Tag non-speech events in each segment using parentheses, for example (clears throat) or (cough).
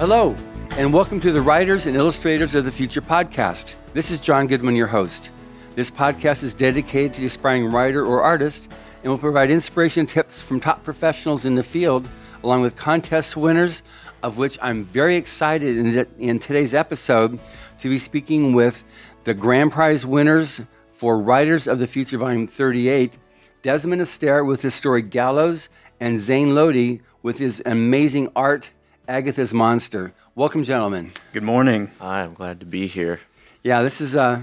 Hello, and welcome to the Writers and Illustrators of the Future podcast. This is John Goodwin, your host. This podcast is dedicated to the aspiring writer or artist and will provide inspiration tips from top professionals in the field, along with contest winners, of which I'm very excited in, in today's episode to be speaking with the grand prize winners for Writers of the Future Volume 38, Desmond Astaire with his story Gallows, and Zane Lodi with his amazing art, Agatha's Monster. Welcome, gentlemen. Good morning. Hi, I'm glad to be here. Yeah, this is uh,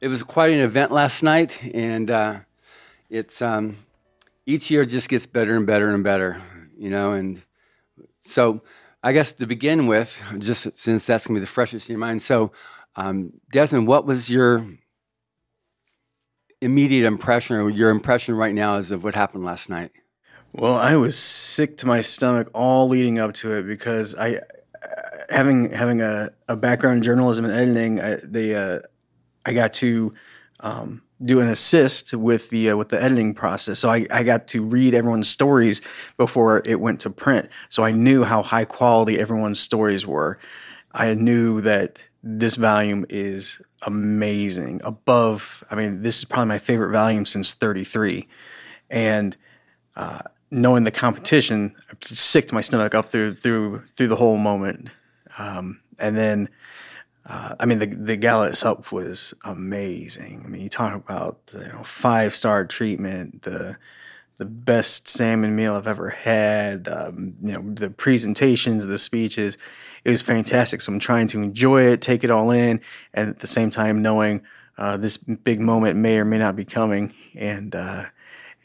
it was quite an event last night, and uh, it's um, each year just gets better and better and better, you know. And so, I guess to begin with, just since that's gonna be the freshest in your mind. So, um, Desmond, what was your immediate impression, or your impression right now, is of what happened last night? Well, I was sick to my stomach all leading up to it because I, having having a, a background in journalism and editing, I, they uh, I got to um, do an assist with the uh, with the editing process. So I, I got to read everyone's stories before it went to print. So I knew how high quality everyone's stories were. I knew that this volume is amazing. Above, I mean, this is probably my favorite volume since 33. And uh, knowing the competition, I'm sick to my stomach up through through through the whole moment. Um, and then, uh, I mean, the the gala itself was amazing. I mean, you talk about you know five star treatment, the the best salmon meal I've ever had. Um, you know, the presentations, the speeches, it was fantastic. So I'm trying to enjoy it, take it all in, and at the same time knowing uh, this big moment may or may not be coming. And uh,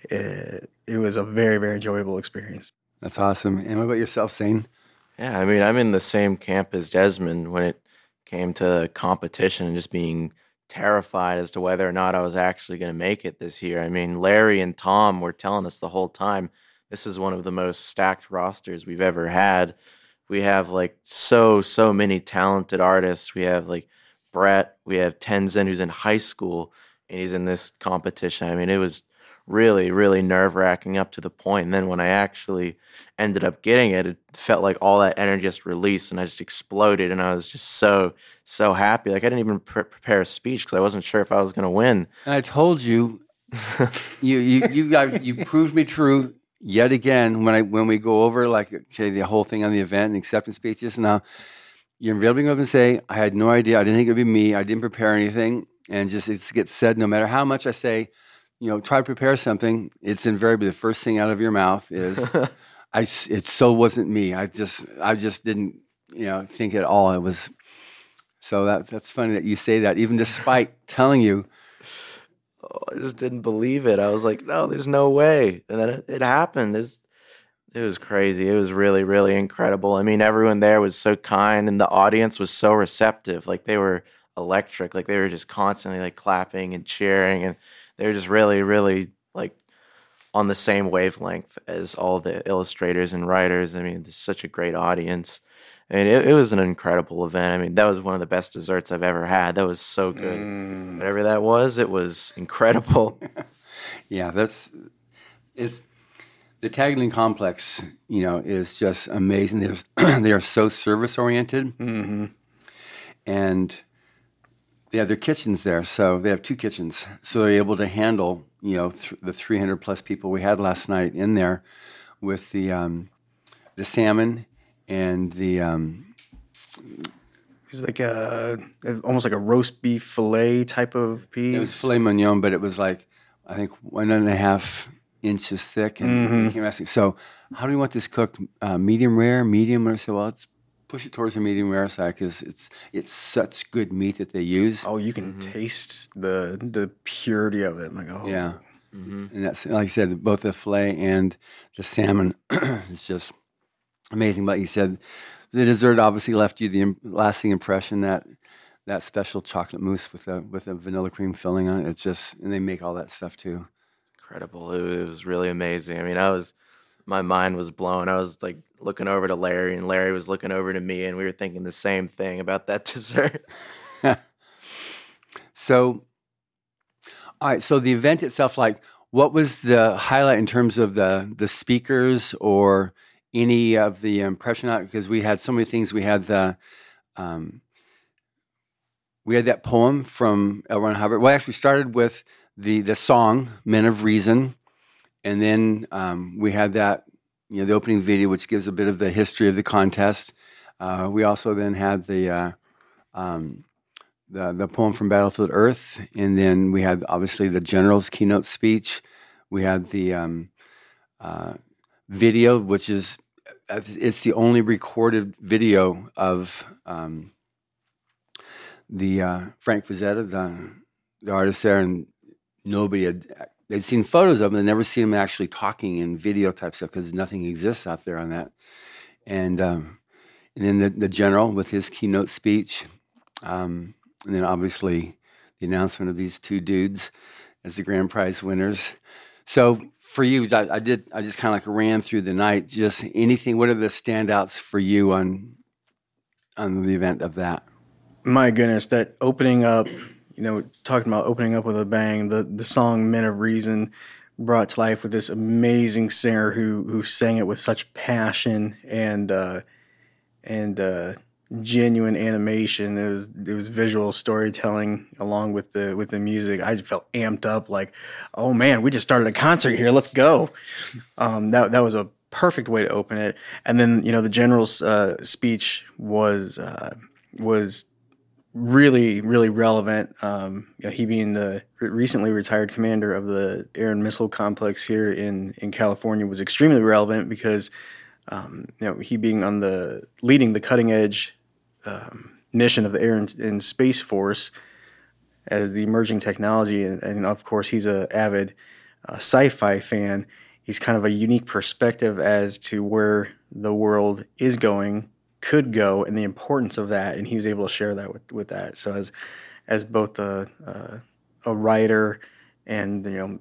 it, it was a very, very enjoyable experience. That's awesome. And what about yourself, Zane? Yeah, I mean, I'm in the same camp as Desmond when it came to competition and just being terrified as to whether or not I was actually going to make it this year. I mean, Larry and Tom were telling us the whole time this is one of the most stacked rosters we've ever had. We have like so, so many talented artists. We have like Brett, we have Tenzin, who's in high school, and he's in this competition. I mean, it was really, really nerve wracking up to the point. And then when I actually ended up getting it, it felt like all that energy just released and I just exploded. And I was just so, so happy. Like I didn't even pre- prepare a speech because I wasn't sure if I was going to win. And I told you, (laughs) you, you, you, guys, you proved me true yet again when I when we go over like okay the whole thing on the event and acceptance speeches. Now you're go up and say, I had no idea. I didn't think it'd be me. I didn't prepare anything, and just it gets said. No matter how much I say, you know, try to prepare something. It's invariably the first thing out of your mouth is, (laughs) I. It so wasn't me. I just I just didn't you know think at all. It was. So that that's funny that you say that, even despite (laughs) telling you. Oh, I just didn't believe it. I was like, no, there's no way. And then it, it happened. It was, it was crazy. It was really, really incredible. I mean, everyone there was so kind and the audience was so receptive. Like they were electric. Like they were just constantly like clapping and cheering and they were just really, really like on the same wavelength as all the illustrators and writers. I mean, it's such a great audience. I mean, it, it, was an incredible event. I mean, that was one of the best desserts I've ever had. That was so good. Mm. Whatever that was, it was incredible. (laughs) yeah, that's it's the Taglyan complex. You know, is just amazing. They're (clears throat) they are so service oriented, mm-hmm. and they have their kitchens there. So they have two kitchens, so they're able to handle you know th- the 300 plus people we had last night in there with the um, the salmon and the um, it's like a almost like a roast beef fillet type of piece. It was filet mignon, but it was like I think one and a half inches thick. And mm-hmm. came asking, so how do you want this cooked? Uh, medium rare, medium? And I said, well, let's push it towards the medium rare side because it's it's such good meat that they use. Oh, you can mm-hmm. taste the the purity of it. I'm like, oh, yeah. Mm-hmm. And that's like I said, both the fillet and the salmon (clears throat) is just amazing. But you said the dessert obviously left you the lasting impression that that special chocolate mousse with a with a vanilla cream filling on it. It's just and they make all that stuff too. Incredible. It, it was really amazing. I mean, I was my mind was blown. I was like looking over to Larry, and Larry was looking over to me, and we were thinking the same thing about that (laughs) dessert. (laughs) so, all right. So the event itself, like, what was the highlight in terms of the the speakers or any of the impression because we had so many things. We had the um, we had that poem from L. Ron Hubbard. Well, actually started with the the song "Men of Reason," and then um, we had that you know the opening video, which gives a bit of the history of the contest. Uh, we also then had the uh, um, the the poem from Battlefield Earth, and then we had obviously the general's keynote speech. We had the um, uh, video, which is it's the only recorded video of um, the uh, Frank Frazetta, the the artist there, and nobody had they'd seen photos of him, they'd never seen him actually talking in video type stuff because nothing exists out there on that. And um, and then the, the general with his keynote speech, um, and then obviously the announcement of these two dudes as the grand prize winners. So for you, I, I did. I just kind of like ran through the night. Just anything. What are the standouts for you on on the event of that? My goodness, that opening up. You know, talking about opening up with a bang. The the song "Men of Reason" brought to life with this amazing singer who who sang it with such passion and uh, and uh, genuine animation. It was it was visual storytelling along with the with the music. I felt amped up, like, oh man, we just started a concert here. Let's go. Um, that that was a perfect way to open it. And then you know the general's uh, speech was uh, was really really relevant. Um, you know, he being the recently retired commander of the Air and Missile Complex here in in California was extremely relevant because. Um, you know, he being on the leading the cutting edge um, mission of the Air and, and, Space Force as the emerging technology, and, and of course he's an avid uh, sci-fi fan. He's kind of a unique perspective as to where the world is going, could go, and the importance of that, and he was able to share that with, with that. So as as both a uh, a writer and you know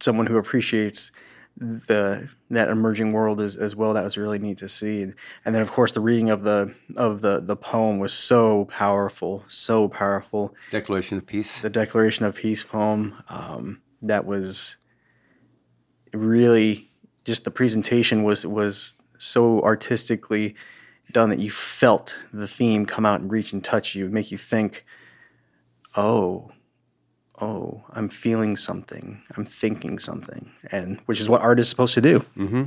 someone who appreciates the that emerging world as, as well. That was really neat to see. And, and then of course the reading of the of the the poem was so powerful, so powerful. Declaration of Peace. The Declaration of Peace poem. Um, that was really just the presentation was was so artistically done that you felt the theme come out and reach and touch you, make you think, oh, oh, I'm feeling something, I'm thinking something, and which is what art is supposed to do. Mm-hmm.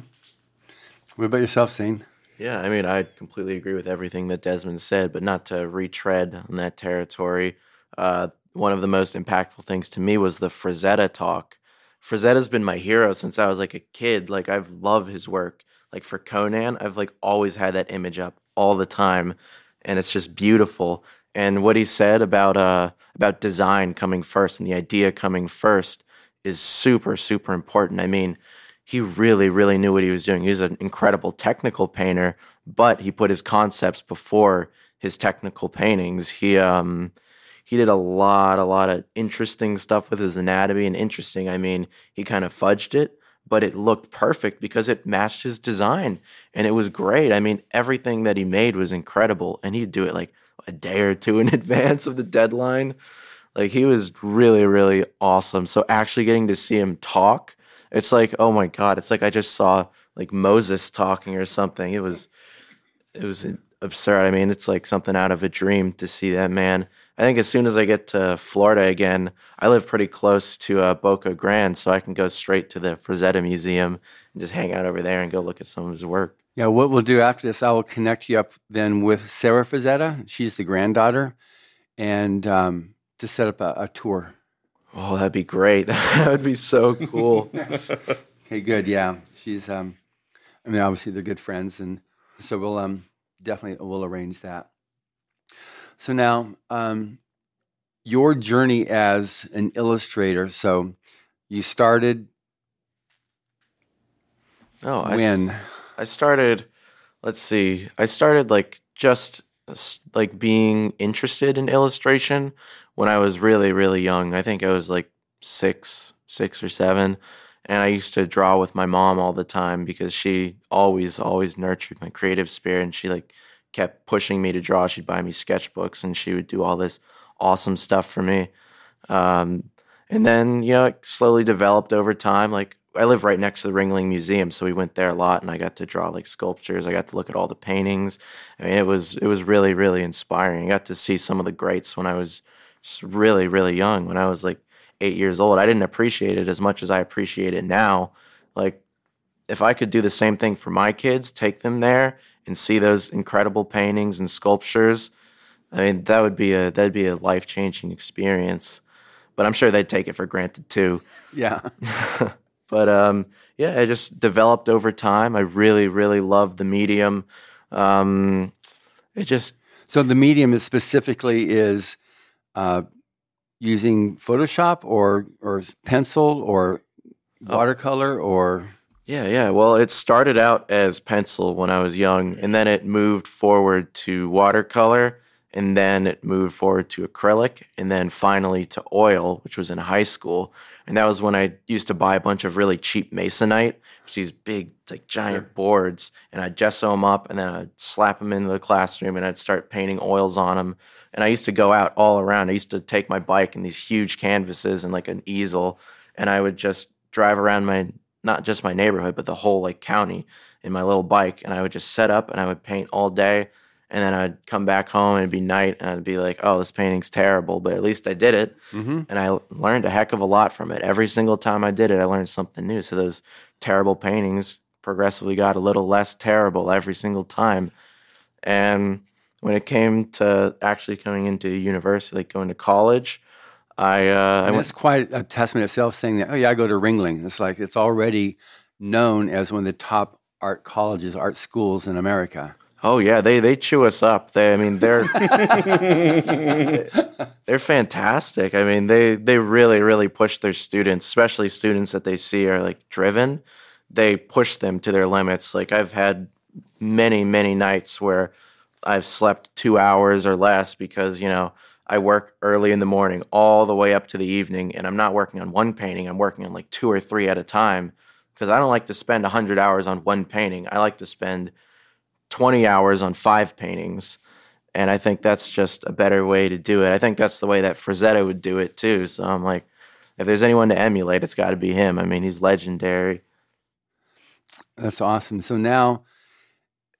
What about yourself, Zane? Yeah, I mean, I completely agree with everything that Desmond said, but not to retread on that territory. Uh, one of the most impactful things to me was the Frazetta talk. Frazetta's been my hero since I was like a kid. Like I've loved his work. Like for Conan, I've like always had that image up all the time, and it's just beautiful. And what he said about uh about design coming first and the idea coming first is super super important. I mean, he really really knew what he was doing. He was an incredible technical painter, but he put his concepts before his technical paintings. He um he did a lot a lot of interesting stuff with his anatomy and interesting. I mean, he kind of fudged it, but it looked perfect because it matched his design and it was great. I mean, everything that he made was incredible and he'd do it like a day or two (laughs) in advance of the deadline. Like he was really, really awesome. So actually getting to see him talk, it's like, oh my God, it's like I just saw like Moses talking or something. It was it was absurd. I mean, it's like something out of a dream to see that man. I think as soon as I get to Florida again, I live pretty close to uh, Boca Grande, so I can go straight to the Frazetta Museum and just hang out over there and go look at some of his work. Yeah, what we'll do after this, I will connect you up then with Sarah Frazetta. She's the granddaughter, and um, to set up a, a, tour. Oh, that'd be great. (laughs) that would be so cool. (laughs) okay, good. Yeah, she's. Um, I mean, obviously they're good friends, and so we'll um, definitely we'll arrange that. So now, um, your journey as an illustrator. So you started. Oh, when? I, I started, let's see, I started like just like being interested in illustration when I was really, really young. I think I was like six, six or seven. And I used to draw with my mom all the time because she always, always nurtured my creative spirit. And she like kept pushing me to draw. She'd buy me sketchbooks and she would do all this awesome stuff for me. Um, and then, you know, it slowly developed over time. Like I live right next to the Ringling Museum, so we went there a lot, and I got to draw like sculptures. I got to look at all the paintings. I mean, it was it was really really inspiring. I got to see some of the greats when I was really really young. When I was like eight years old, I didn't appreciate it as much as I appreciate it now. Like, if I could do the same thing for my kids, take them there and see those incredible paintings and sculptures, I mean, that would be a that'd be a life changing experience. But I'm sure they'd take it for granted too. Yeah. (laughs) but um, yeah, it just developed over time. I really, really loved the medium. Um, it just so the medium is specifically is uh, using Photoshop or or pencil or oh. watercolor or yeah, yeah. Well, it started out as pencil when I was young, and then it moved forward to watercolor and then it moved forward to acrylic and then finally to oil which was in high school and that was when i used to buy a bunch of really cheap masonite which these big like giant sure. boards and i'd gesso them up and then i'd slap them into the classroom and i'd start painting oils on them and i used to go out all around i used to take my bike and these huge canvases and like an easel and i would just drive around my not just my neighborhood but the whole like county in my little bike and i would just set up and i would paint all day and then I'd come back home and it'd be night and I'd be like, oh, this painting's terrible, but at least I did it. Mm-hmm. And I learned a heck of a lot from it. Every single time I did it, I learned something new. So those terrible paintings progressively got a little less terrible every single time. And when it came to actually coming into university, like going to college, I, uh, I went, it's quite a testament itself saying that, oh, yeah, I go to Ringling. It's like it's already known as one of the top art colleges, art schools in America. Oh yeah, they they chew us up. They, I mean, they're (laughs) (laughs) they're fantastic. I mean, they they really really push their students, especially students that they see are like driven. They push them to their limits. Like I've had many many nights where I've slept two hours or less because you know I work early in the morning all the way up to the evening, and I'm not working on one painting. I'm working on like two or three at a time because I don't like to spend hundred hours on one painting. I like to spend 20 hours on five paintings. And I think that's just a better way to do it. I think that's the way that Frazetta would do it too. So I'm like, if there's anyone to emulate, it's got to be him. I mean, he's legendary. That's awesome. So now,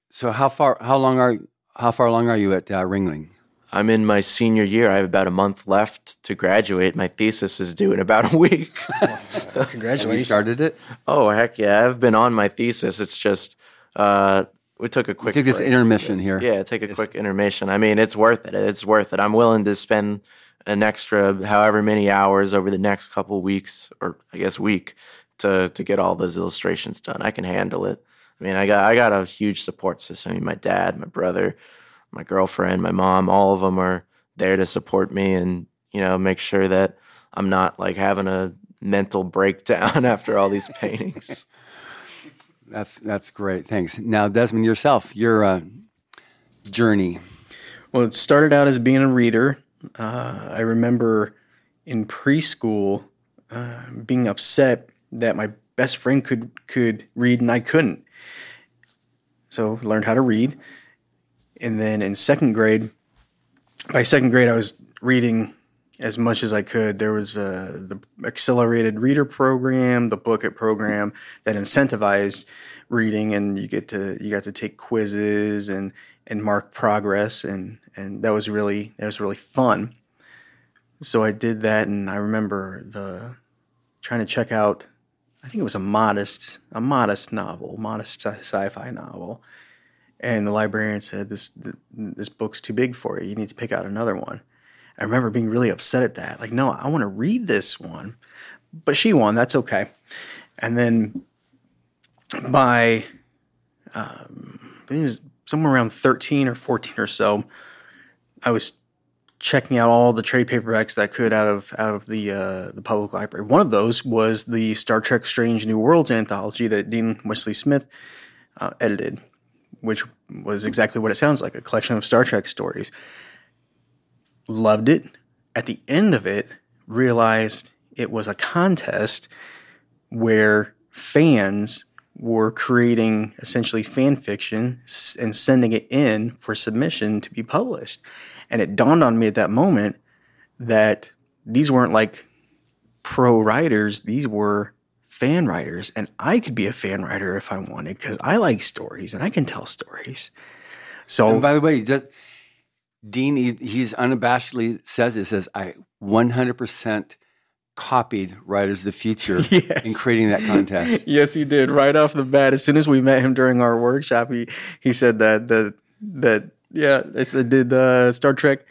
so how far, how long are, how far along are you at uh, Ringling? I'm in my senior year. I have about a month left to graduate. My thesis is due in about a week. (laughs) Congratulations! you started it? Oh heck yeah! I've been on my thesis. It's just uh, we took a quick we took this intermission here. Yeah, take a yes. quick intermission. I mean, it's worth it. It's worth it. I'm willing to spend an extra however many hours over the next couple weeks, or I guess week, to to get all those illustrations done. I can handle it. I mean, I got I got a huge support system. I mean, my dad, my brother, my girlfriend, my mom, all of them are there to support me and you know make sure that I'm not like having a mental breakdown (laughs) after all these paintings. (laughs) That's that's great. Thanks. Now, Desmond, yourself, your uh, journey. Well, it started out as being a reader. Uh, I remember in preschool uh, being upset that my best friend could could read and I couldn't. So learned how to read, and then in second grade, by second grade, I was reading as much as I could. There was uh, the accelerated reader program, the booklet program that incentivized reading, and you get to you got to take quizzes and and mark progress, and and that was really that was really fun. So I did that, and I remember the trying to check out. I think it was a modest a modest novel, modest sci-fi novel. And the librarian said, "This this book's too big for you. You need to pick out another one." I remember being really upset at that. Like, no, I want to read this one. But she won. That's okay. And then by um, I think it was somewhere around 13 or 14 or so, I was checking out all the trade paperbacks that I could out of out of the uh, the public library. One of those was the Star Trek: Strange New Worlds anthology that Dean Wesley Smith uh, edited, which was exactly what it sounds like—a collection of Star Trek stories loved it. At the end of it, realized it was a contest where fans were creating essentially fan fiction and sending it in for submission to be published. And it dawned on me at that moment that these weren't like pro writers, these were fan writers, and I could be a fan writer if I wanted because I like stories and I can tell stories. So, And by the way, just, Dean, he, he's unabashedly says it, says, I 100% copied Writers of the Future (laughs) Yes. in creating that contest. (laughs) yes, he did right off the bat. As soon as we met him during our workshop, he he said that that that yeah, it's the did the Star Trek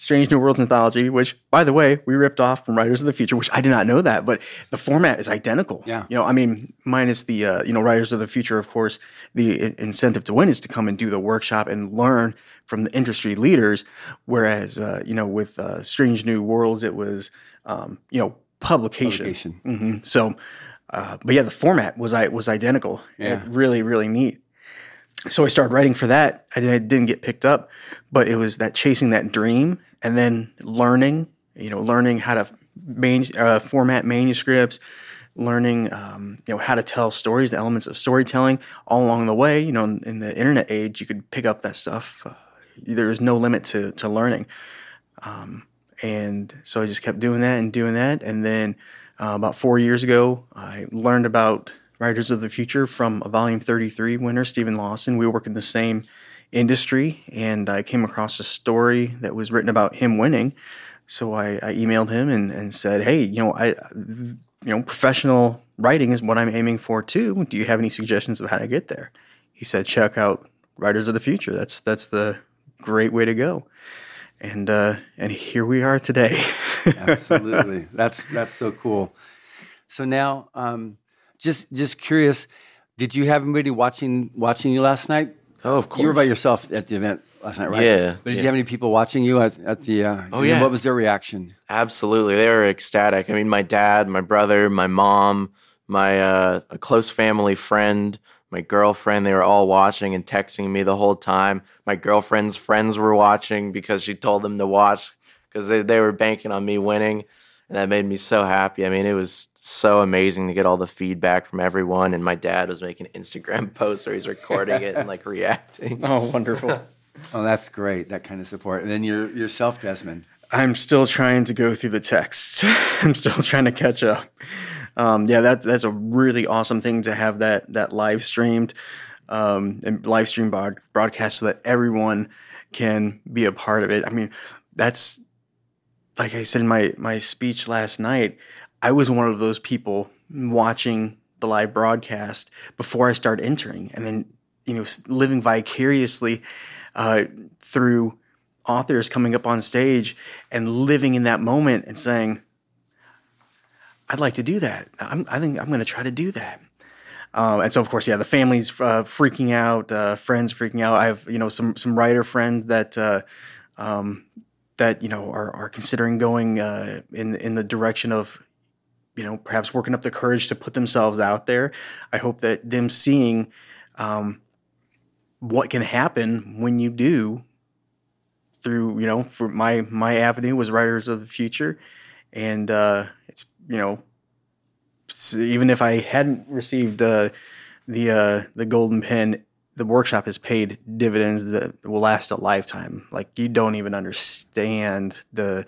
Strange New Worlds anthology, which by the way we ripped off from Writers of the Future, which I did not know that, but the format is identical. Yeah. you know, I mean, minus the uh, you know Writers of the Future, of course, the incentive to win is to come and do the workshop and learn from the industry leaders, whereas uh, you know with uh, Strange New Worlds, it was um, you know publication. Publication. hmm So, uh, but yeah, the format was I was identical. Yeah. It really, really neat. So I started writing for that. I didn't, get picked up, but it was that chasing that dream and then learning, you know, learning how to main, uh, format manuscripts, learning, um, you know, how to tell stories, the elements of storytelling all along the way. You know, in, in the internet age, you could pick up that stuff. Uh, there's no limit to, to learning. Um, and so I just kept doing that and doing that. And then uh, about four years ago, I learned about Writers of the Future from a Volume 33 winner, Stephen Lawson. We work in the same industry, and I came across a story that was written about him winning. So I, I emailed him and, and said, "Hey, you know, I, you know, professional writing is what I'm aiming for too. Do you have any suggestions of how to get there?" He said, "Check out Writers of the Future. That's that's the great way to go." And uh, and here we are today. (laughs) Absolutely. that's that's so cool. So now, um, just just curious, did you have anybody watching watching you last night? Oh, of course. You were by yourself at the event last night, right? Yeah, But did yeah. you have any people watching you at, at the? Uh, Oh, yeah. What was their reaction? Absolutely. They were ecstatic. I mean, my dad, my brother, my mom, my uh, a close family friend, my girlfriend, they were all watching and texting me the whole time. My girlfriend's friends were watching because she told them to watch because they, they were banking on me winning. And that made me so happy. I mean, it was so amazing to get all the feedback from everyone. And my dad was making Instagram (laughs) posts where he's recording it and like (laughs) reacting. oh, wonderful. (laughs) Oh, that's great. That kind of support. And then your yourself, Desmond. I'm still trying to go through the texts. I'm still trying to catch up. Um, yeah, that, that's a really awesome thing to have that that live streamed um, and live stream broad, broadcast so that everyone can be a part of it. I mean, that's like I said in my my speech last night. I was one of those people watching the live broadcast before I started entering, and then you know living vicariously uh, through authors coming up on stage and living in that moment and saying, "I'd like to do that. I'm, I think I'm going to try to do that." Um, and so, of course, yeah, the family's uh, freaking out, uh, friends freaking out. I have you know some some writer friends that uh, um, that you know are are considering going uh, in in the direction of you know perhaps working up the courage to put themselves out there. I hope that them seeing um, what can happen when you do through you know for my my avenue was writers of the future and uh it's you know even if i hadn't received uh the uh the golden pen the workshop has paid dividends that will last a lifetime. Like you don't even understand the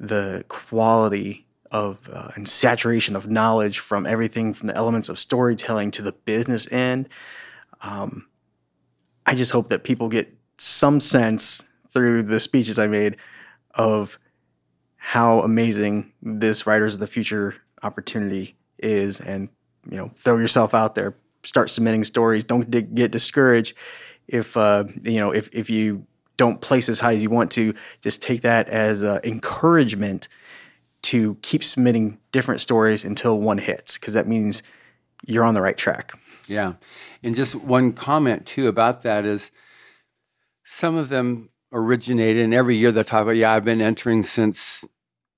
the quality of uh, and saturation of knowledge from everything from the elements of storytelling to the business end. Um, I just hope that people get some sense through the speeches I made of how amazing this Writers of the Future opportunity is, and you know, throw yourself out there, start submitting stories. Don't get discouraged if uh, you know if if you don't place as high as you want to. Just take that as uh, encouragement to keep submitting different stories until one hits, because that means you're on the right track. Yeah. And just one comment too about that is some of them originated, and every year they'll talk about, yeah, I've been entering since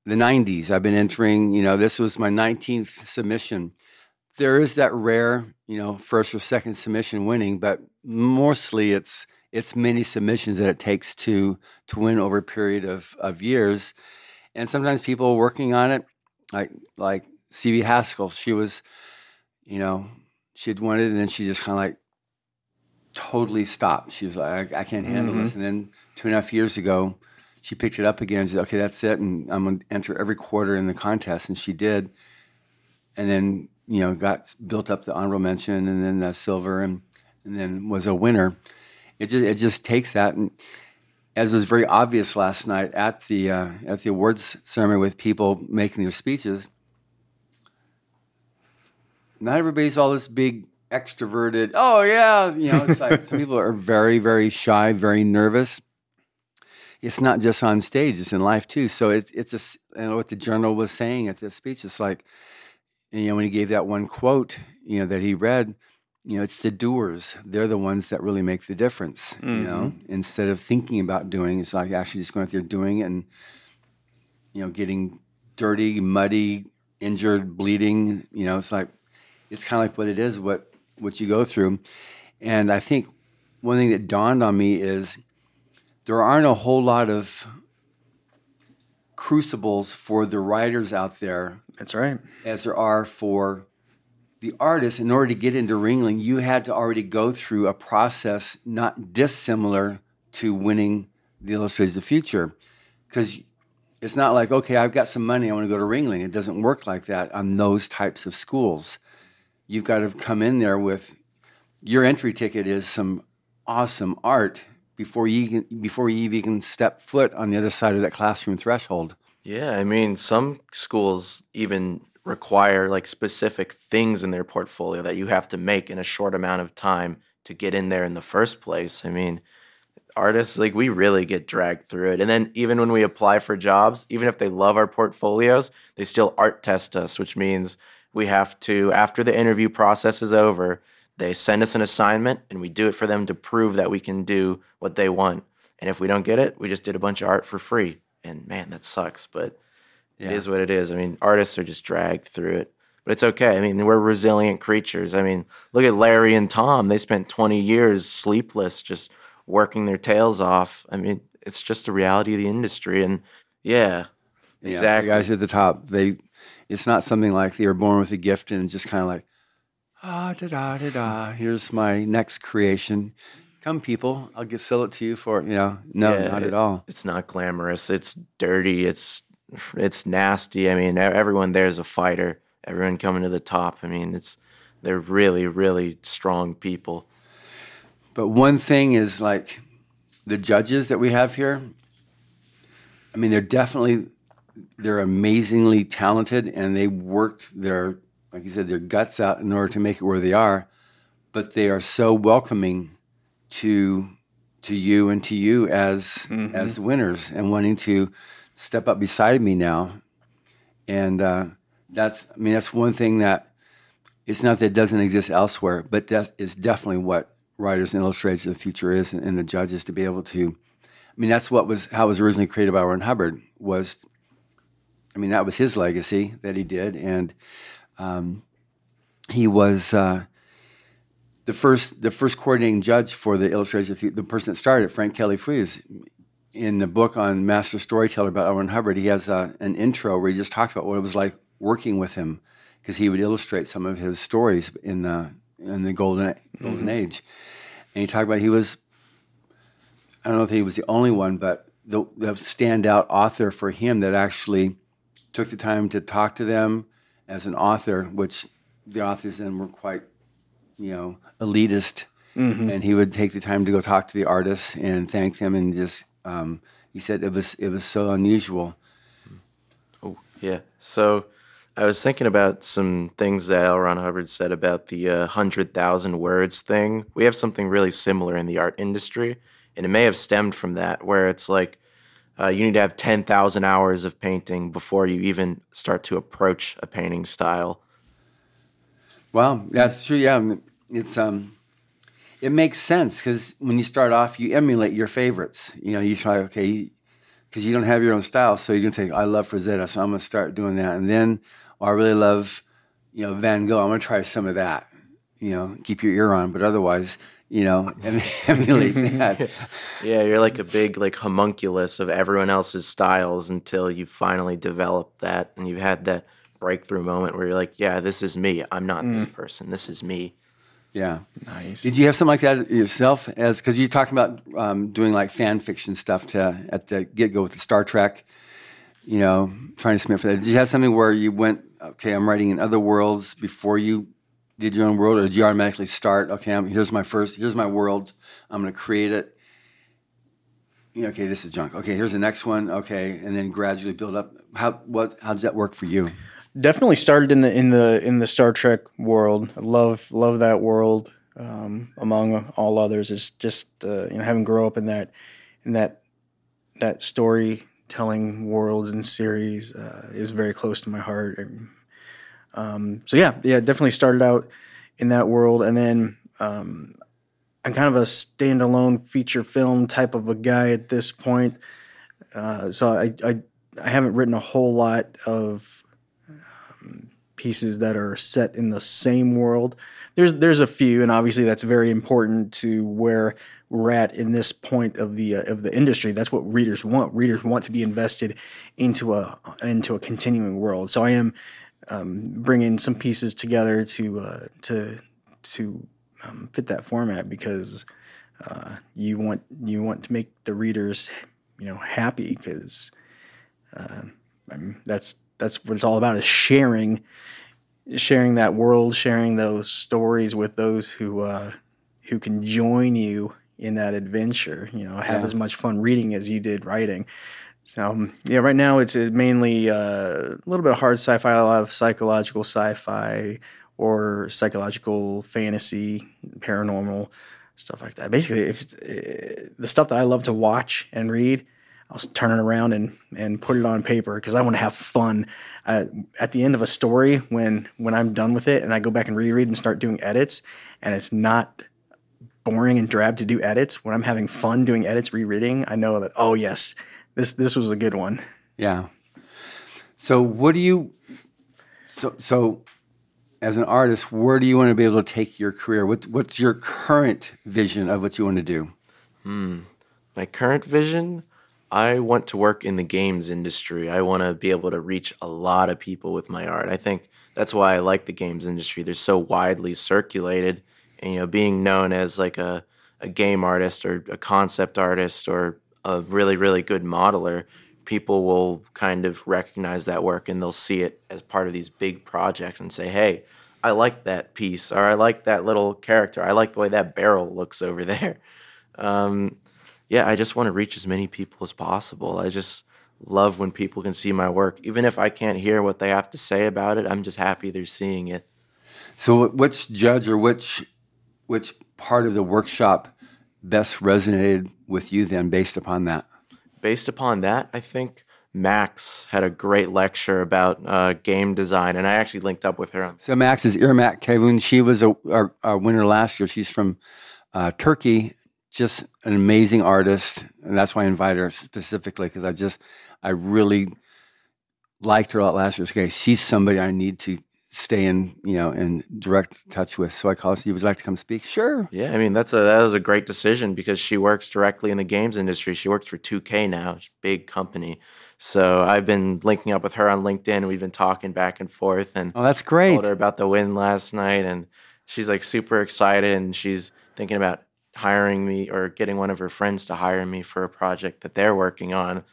the 90s. I've been entering, you know, this was my 19th submission. There is that rare, you know, first or second submission winning, but mostly it's it's many submissions that it takes to to win over a period of, of years. And sometimes people working on it, like like C.B. Haskell, she was, you know, she had wanted, and then she just kind of like totally stopped. She was like, I, I can't handle this. Mm-hmm. And then two and a half years ago, she picked it up again. and said, okay, that's it. And I'm going to enter every quarter in the contest. And she did. And then you know, got built up the honorable mention and then the silver and and then was a winner. It just it just takes that and as was very obvious last night at the uh, at the awards ceremony with people making their speeches. Not everybody's all this big extroverted. Oh yeah, you know, it's like some people are very very shy, very nervous. It's not just on stage; it's in life too. So it's it's a know what the journal was saying at the speech. It's like you know when he gave that one quote, you know that he read you know, it's the doers. They're the ones that really make the difference. Mm-hmm. You know, mm-hmm. instead of thinking about doing, it's like actually just going out there doing it and you know, getting dirty, muddy, injured, bleeding. You know, it's like it's kind of like what it is, what what you go through. And I think one thing that dawned on me is there aren't a whole lot of crucibles for the writers out there. That's right. As there are for the artists. in order to get into Ringling, you had to already go through a process not dissimilar to winning the Illustrators of the Future. Because it's not like, okay, I've got some money, I want to go to Ringling. It doesn't work like that on those types of schools. You've got to come in there with your entry ticket is some awesome art before you can, before you even step foot on the other side of that classroom threshold. Yeah, I mean, some schools even require like specific things in their portfolio that you have to make in a short amount of time to get in there in the first place. I mean, artists like we really get dragged through it. And then even when we apply for jobs, even if they love our portfolios, they still art test us, which means we have to after the interview process is over, they send us an assignment and we do it for them to prove that we can do what they want. And if we don't get it, we just did a bunch of art for free. And man, that sucks, but yeah. It is what it is. I mean, artists are just dragged through it, but it's okay. I mean, we're resilient creatures. I mean, look at Larry and Tom. They spent 20 years sleepless, just working their tails off. I mean, it's just the reality of the industry. And yeah, yeah exactly. guys at the top, they, it's not something like they were born with a gift and just kind of like, ah, da da da da. Here's my next creation. Come, people, I'll get sell it to you for you know. No, yeah, not at all. It's not glamorous. It's dirty. It's it's nasty. I mean, everyone there is a fighter. Everyone coming to the top. I mean, it's they're really, really strong people. But one thing is like the judges that we have here. I mean, they're definitely they're amazingly talented, and they worked their like you said their guts out in order to make it where they are. But they are so welcoming to to you and to you as mm-hmm. as the winners and wanting to step up beside me now. And uh, that's, I mean, that's one thing that it's not that it doesn't exist elsewhere, but that is definitely what writers and illustrators of the future is, and, and, the judges to be able to. I mean, that's what was how it was originally created by Ron Hubbard. Was, I mean, that was his legacy that he did, and um, he was uh, the first the first coordinating judge for the illustrators. The person that started, Frank Kelly Freas, in the book on Master Storyteller about. Ron Hubbard, he has uh, an intro where he just talks about what it was like working with him because he would illustrate some of his stories in the in the golden golden mm-hmm. age, and he talked about he was. I don't know if he was the only one, but the, the standout author for him that actually took the time to talk to them as an author, which the authors then were quite, you know, elitist. Mm-hmm. And he would take the time to go talk to the artists and thank them and just um, he said it was it was so unusual. Oh yeah. So I was thinking about some things that L. Ron Hubbard said about the uh, hundred thousand words thing. We have something really similar in the art industry, and it may have stemmed from that, where it's like uh, you need to have ten thousand hours of painting before you even start to approach a painting style. Well, that's true. Yeah, it's um, it makes sense because when you start off, you emulate your favorites. You know, you try, okay, because you don't have your own style, so you're gonna take, I love Frazetta, so I'm gonna start doing that, and then oh, I really love, you know, Van Gogh. I'm gonna try some of that. You know, keep your ear on, but otherwise, you know, (laughs) emulate that. (laughs) yeah, you're like a big like homunculus of everyone else's styles until you finally develop that, and you've had that breakthrough moment where you're like, yeah, this is me. I'm not mm. this person. This is me. Yeah. Nice. Did you have something like that yourself? As because you talked about um, doing like fan fiction stuff to at the get go with the Star Trek. you know, trying to submit for that. Did you have something where you went, okay, I'm writing in other worlds before you did your own world, or did you automatically start? Okay, I'm, here's my first, here's my world. I'm going to create it. Okay, this is junk. Okay, here's the next one. Okay, and then gradually build up. How what? How does that work for you? Definitely started in the in the in the Star Trek world. I love love that world. Um, among all others, is just uh, you know having grown up in that in that that storytelling world and series uh, is very close to my heart. Um, so yeah, yeah, definitely started out in that world, and then um, I'm kind of a standalone feature film type of a guy at this point. Uh, so I, I, I haven't written a whole lot of um, pieces that are set in the same world. There's there's a few, and obviously that's very important to where we're at in this point of the uh, of the industry. That's what readers want. Readers want to be invested into a into a continuing world. So I am um, bringing some pieces together to uh, to to um, fit that format because uh, you want you want to make the readers you know happy because uh, I mean, that's that's what it's all about is sharing sharing that world sharing those stories with those who uh, who can join you in that adventure you know have yeah. as much fun reading as you did writing so yeah, right now it's mainly uh, a little bit of hard sci-fi, a lot of psychological sci-fi or psychological fantasy, paranormal stuff like that. Basically, if uh, the stuff that I love to watch and read, I'll turn it around and and put it on paper because I want to have fun. Uh, at the end of a story, when when I'm done with it and I go back and reread and start doing edits, and it's not boring and drab to do edits. When I'm having fun doing edits, rereading, I know that oh yes this this was a good one. Yeah. So what do you so so as an artist, where do you want to be able to take your career? What what's your current vision of what you want to do? Hmm. My current vision, I want to work in the games industry. I want to be able to reach a lot of people with my art. I think that's why I like the games industry. They're so widely circulated, and you know, being known as like a a game artist or a concept artist or a really really good modeler people will kind of recognize that work and they'll see it as part of these big projects and say hey i like that piece or i like that little character. I like the way that barrel looks over (laughs) there. Um, yeah i just want to reach as many people as possible. I just love when people can see my work. Even if i can't hear what they have to say about it i'm just happy they're seeing it. So which judge or which which part of the workshop best resonated with you then based upon that? Based upon that, I think Max had a great lecture about uh, game design, and I actually linked up with her. So Max is Irmak Kevun. She was a, a, a, winner last year. She's from uh, Turkey, just an amazing artist, and that's why I invited her specifically because I just I really liked her a lot last year. Okay, she's somebody I need to stay in you know in direct touch with. So I called. You would like to come speak? Sure. Yeah, I mean that's a that was a great decision because she works directly in the games industry. She works for 2K now, big company. So I've been linking up with her on LinkedIn. We've been talking back and forth, and oh, that's great. Told her about the win last night, and she's like super excited, and she's thinking about hiring me or getting one of her friends to hire me for a project that they're working on.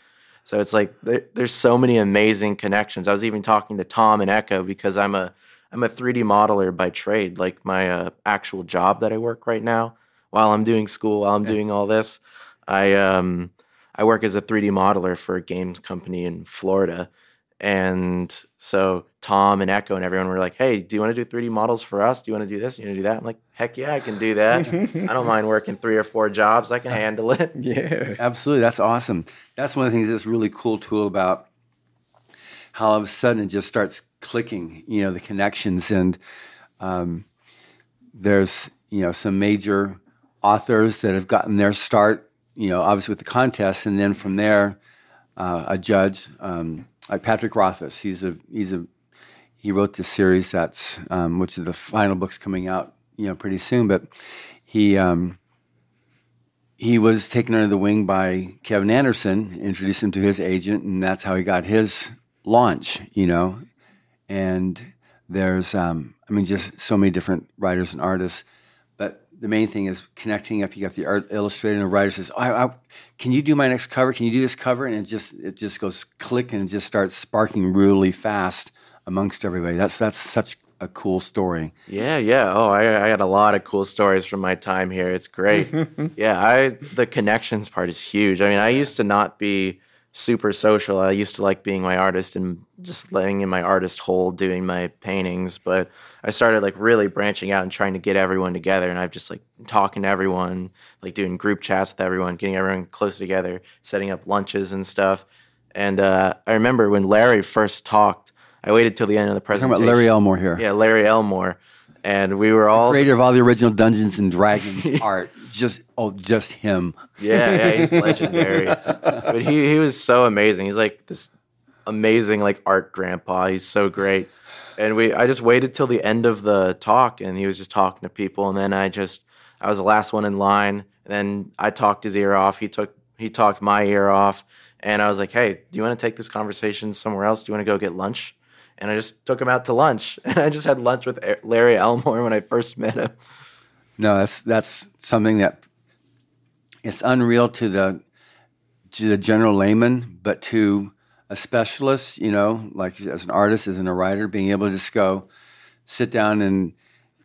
So it's like there, there's so many amazing connections. I was even talking to Tom and Echo because I'm a I'm a 3D modeler by trade. Like my uh, actual job that I work right now, while I'm doing school, while I'm doing all this, I um I work as a 3D modeler for a games company in Florida, and so Tom and Echo and everyone were like, "Hey, do you want to do 3D models for us? Do you want to do this? Do you want to do that?" I'm like, "Heck yeah, I can do that. (laughs) I don't mind working three or four jobs. I can handle it." (laughs) Yeah, (laughs) absolutely. That's awesome. That's one of the things that's really cool tool about how all of a sudden it just starts clicking. You know, the connections and um, there's you know some major authors that have gotten their start. You know, obviously with the contest, and then from there, uh, a judge. Um, like Patrick Rothfuss. He's a he's a he wrote this series that's um, which is the final book's coming out you know pretty soon. But he um, he was taken under the wing by Kevin Anderson, introduced him to his agent, and that's how he got his launch. You know, and there's um, I mean just so many different writers and artists. The main thing is connecting up. You got the art illustrator and the writer says, I, I, "Can you do my next cover? Can you do this cover?" And it just it just goes click and it just starts sparking really fast amongst everybody. That's that's such a cool story. Yeah, yeah. Oh, I, I had a lot of cool stories from my time here. It's great. (laughs) yeah, I the connections part is huge. I mean, I used to not be super social. I used to like being my artist and just laying in my artist hole doing my paintings, but I started like really branching out and trying to get everyone together and I've just like talking to everyone, like doing group chats with everyone, getting everyone close together, setting up lunches and stuff. And uh, I remember when Larry first talked, I waited till the end of the presentation. Talking about Larry Elmore here. Yeah, Larry Elmore. And we were all creator of all the original Dungeons and Dragons (laughs) art. Just oh, just him. Yeah, yeah, he's legendary. but he he was so amazing. He's like this amazing like art grandpa. He's so great. And we I just waited till the end of the talk and he was just talking to people and then I just I was the last one in line. And then I talked his ear off. He took he talked my ear off. And I was like, "Hey, do you want to take this conversation somewhere else? Do you want to go get lunch?" And I just took him out to lunch. (laughs) And I just had lunch with Larry Elmore when I first met him. No, that's that's something that it's unreal to the to the general layman, but to a specialist, you know, like as an artist, as in a writer, being able to just go sit down and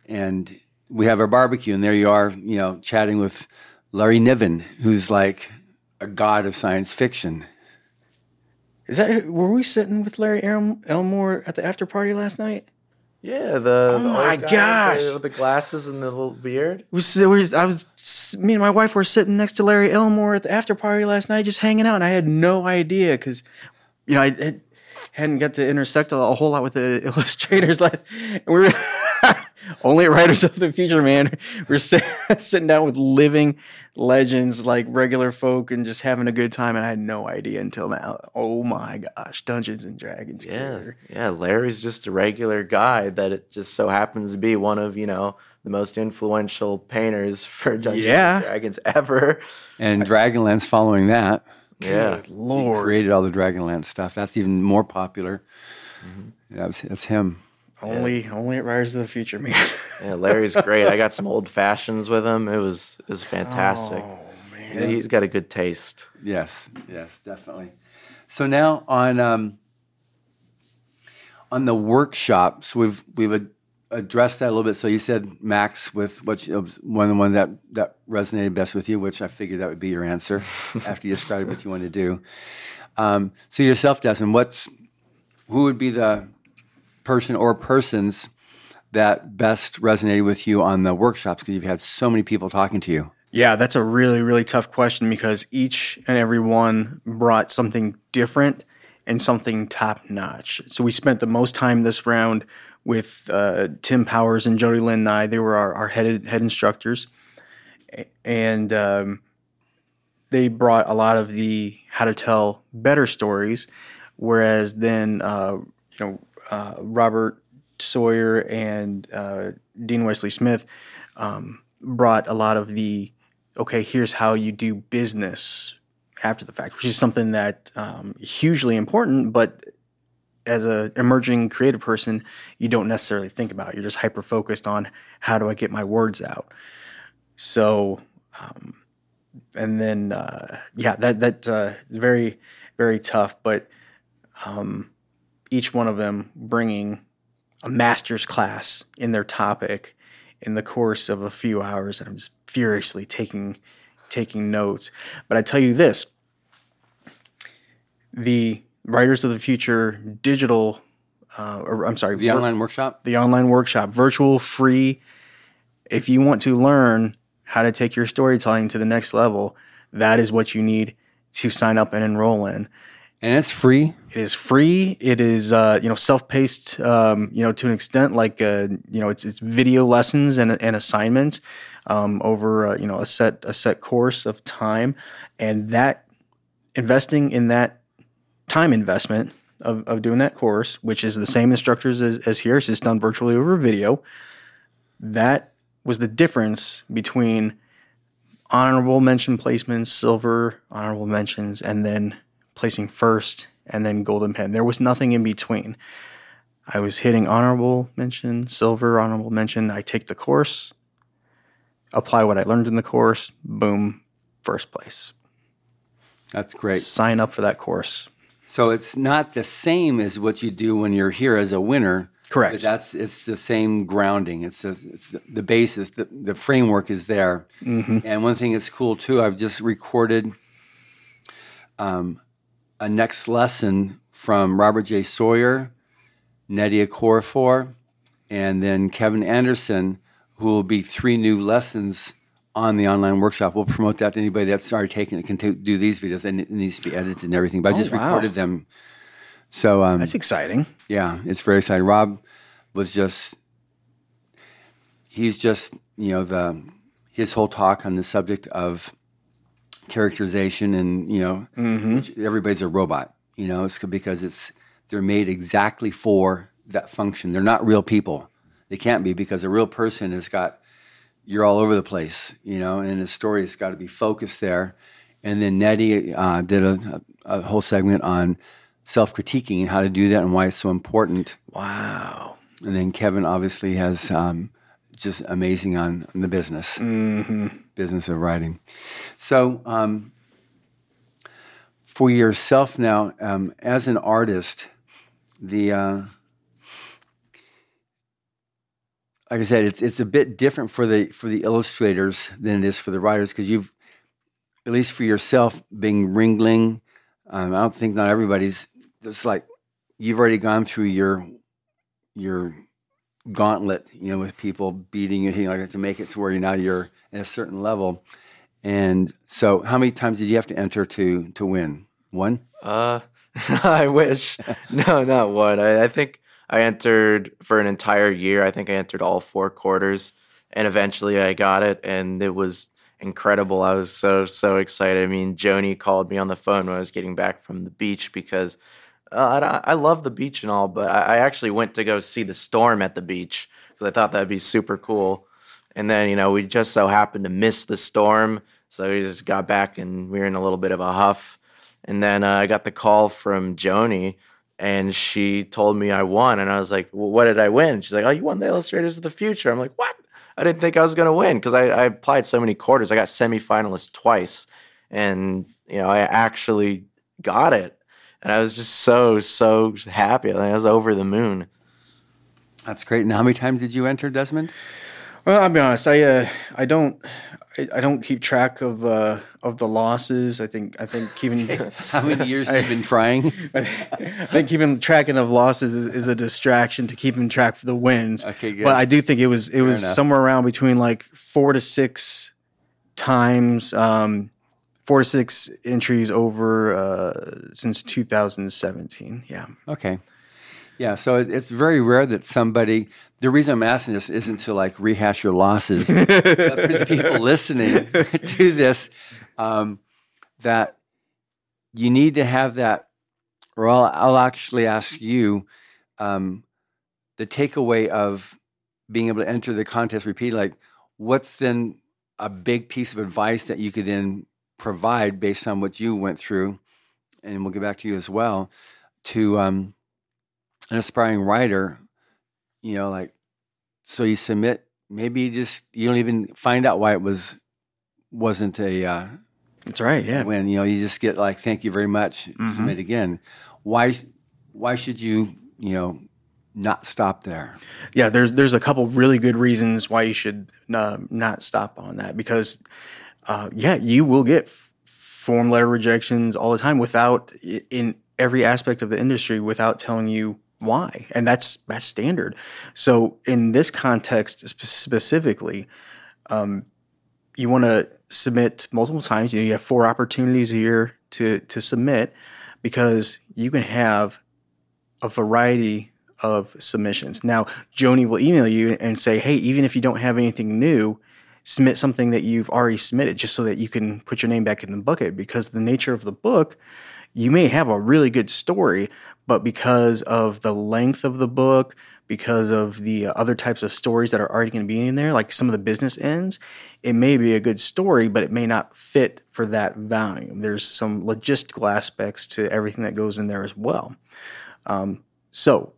and we have our barbecue, and there you are, you know, chatting with Larry Niven, who's like a god of science fiction. Is that were we sitting with Larry Elmore at the after party last night? Yeah, the oh my gosh, with the glasses and the little beard. We, we I was me and my wife were sitting next to Larry Elmore at the after party last night, just hanging out, and I had no idea because you know I, I hadn't got to intersect a, a, whole lot with the (laughs) illustrators. Like we were (laughs) only writers of the future, man. We're sit, (laughs) sitting down with living legends, like regular folk, and just having a good time. And I had no idea until now. Oh my gosh, Dungeons and Dragons. Yeah, yeah. Larry's just a regular guy that it just so happens to be one of you know the most influential painters (laughs) for Dungeons yeah. and Dragons ever. And Dragonlance following that. Yeah, Good Lord, he created all the Dragonlance stuff. That's even more popular. Mm-hmm. That's, that's him. Only yeah. only at Writers of the Future, man. (laughs) yeah, Larry's great. I got some old (laughs) fashions with him. It was it was fantastic. Oh man, he's got a good taste. Yes, yes, definitely. So now on um, on the workshops, we've we've addressed that a little bit. So you said Max with what one of the one that that resonated best with you, which I figured that would be your answer (laughs) after you described what you wanted to do. Um, so yourself, Desmond, what's who would be the person or persons that best resonated with you on the workshops because you've had so many people talking to you? Yeah, that's a really, really tough question because each and every one brought something different and something top notch. So we spent the most time this round with uh, Tim Powers and Jody Lynn Nye They were our, our head, head instructors. And um, they brought a lot of the how to tell better stories. Whereas then, uh, you know, uh, Robert Sawyer and uh, Dean Wesley Smith um, brought a lot of the okay, here's how you do business after the fact, which is something that um, hugely important, but as an emerging creative person, you don't necessarily think about. You're just hyper focused on how do I get my words out. So, um, and then uh, yeah, that that uh, very very tough. But um, each one of them bringing a master's class in their topic in the course of a few hours, and I'm just furiously taking taking notes. But I tell you this: the Writers of the Future digital, uh, or I'm sorry, the online workshop, the online workshop, virtual, free. If you want to learn how to take your storytelling to the next level, that is what you need to sign up and enroll in and it's free. It is free. It is uh, you know self-paced. Um, you know to an extent, like uh, you know it's it's video lessons and, and assignments um, over uh, you know a set a set course of time, and that investing in that time investment of, of doing that course, which is the same instructors as, as here, it's just done virtually over video. That was the difference between honorable mention placements, silver honorable mentions, and then placing first, and then golden pen. There was nothing in between. I was hitting honorable mention, silver honorable mention. I take the course, apply what I learned in the course. Boom, first place. That's great. Sign up for that course. So it's not the same as what you do when you're here as a winner. Correct. That's it's the same grounding. It's the, it's the, the basis. The, the framework is there. Mm-hmm. And one thing that's cool too. I've just recorded um, a next lesson from Robert J. Sawyer, Nnedi Okorafor, and then Kevin Anderson, who will be three new lessons on the online workshop. We'll promote that to anybody that's already taken it can t- do these videos and it needs to be edited and everything. But I Oh, just wow. recorded them. So um, That's exciting. yeah, it's very exciting. Rob was just he's just, you know, the his whole talk on the subject of characterization and, you know, which everybody's a robot, you know, it's because it's they're made exactly for that function. They're not real people. They can't be because a real person has got you're all over the place, you know, and his story has got to be focused there. And then Nnedi uh, did a, a whole segment on self critiquing and how to do that and why it's so important. Wow. And then Kevin obviously has um, just amazing on, on the business, business of writing. So, um, for yourself now, um, as an artist, the uh, like I said, it's it's a bit different for the for the illustrators than it is for the writers because you've, at least for yourself, being Ringling. Um, I don't think not everybody's. It's like you've already gone through your your gauntlet, you know, with people beating you, like that to make it to where you now you're at a certain level. And so, how many times did you have to enter to to win? One. Uh, (laughs) I wish. no, not one. I, I think I entered for an entire year. I think I entered all four quarters, and eventually I got it, and it was incredible. I was so so excited. I mean, Joni called me on the phone when I was getting back from the beach because uh, I, I love the beach and all, but I, I actually went to go see the storm at the beach because I thought that'd be super cool. And then you know we just so happened to miss the storm, so we just got back and we were in a little bit of a huff. And then uh, I got the call from Joni, and she told me I won. And I was like, well, "What did I win?" She's like, "Oh, you won the Illustrators of the Future." I'm like, "What?" I didn't think I was gonna win because I, I applied so many quarters. I got semifinalist twice, and you know I actually got it, and I was just so so happy. I was over the moon. That's great. And how many times did you enter, Desmond? Well, I'll be honest. I uh, I don't I, I don't keep track of uh, of the losses. I think I think (laughs) keeping How many years have you been (laughs) trying? (laughs) I think keeping tracking of losses is, is a distraction to keeping track for the wins. Okay, good. But I do think it was it was enough. somewhere around between like four to six times, um, four to six entries over uh, since 2017. Yeah. Okay. Yeah, so it, it's very rare that somebody. The reason I'm asking this isn't to like rehash your losses, but for the people (laughs) listening (laughs) to this, um, that you need to have that, or I'll, I'll actually ask you um, the takeaway of being able to enter the contest repeatedly. Like, what's then a big piece of advice that you could then provide based on what you went through, and we'll get back to you as well, to um, an aspiring writer, you know, like, so you submit, maybe you just, you don't even find out why it was, wasn't a uh, That's right. Yeah. When, You know, you just get like, thank you very much, Mhm. submit again. Why, why should you, you know, not stop there? yeah, there's there's a couple really good reasons why you should uh, not stop on that because, uh, yeah, you will get form letter rejections all the time without in every aspect of the industry without telling you why, and that's that's standard. So in this context specifically, um, you want to submit multiple times. You, know, you have four opportunities a year to to submit because you can have a variety of submissions. Now, Joni will email you and say, "Hey, even if you don't have anything new, submit something that you've already submitted, just so that you can put your name back in the bucket." Because the nature of the book, you may have a really good story, but because of the length of the book, because of the uh, other types of stories that are already going to be in there, like some of the business ends, it may be a good story, but it may not fit for that volume. There's some logistical aspects to everything that goes in there as well. Um, so,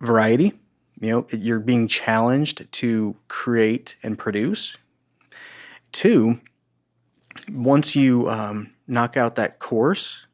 variety, you know, you're being challenged to create and produce. two, once you um, knock out that course,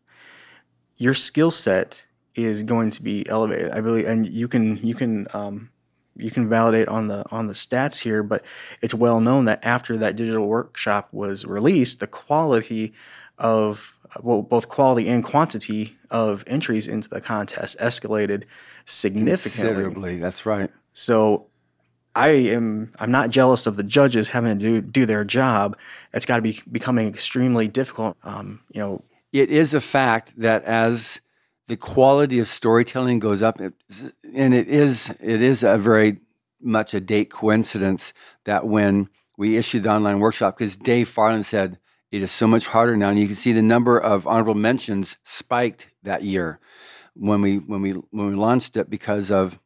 your skill set is going to be elevated. I believe, and you can you can um, you can validate on the on the stats here, but it's well known that after that digital workshop was released, the quality of well, both quality and quantity of entries into the contest escalated significantly. Considerably, that's right. So I am I'm not jealous of the judges having to do, do their job. It's got to be becoming extremely difficult. Um, you know, it is a fact that as the quality of storytelling goes up, and it is it is a very much a date coincidence that when we issued the online workshop, because Dave Farland said it is so much harder now, and you can see the number of honorable mentions spiked that year when we when we when we launched it because of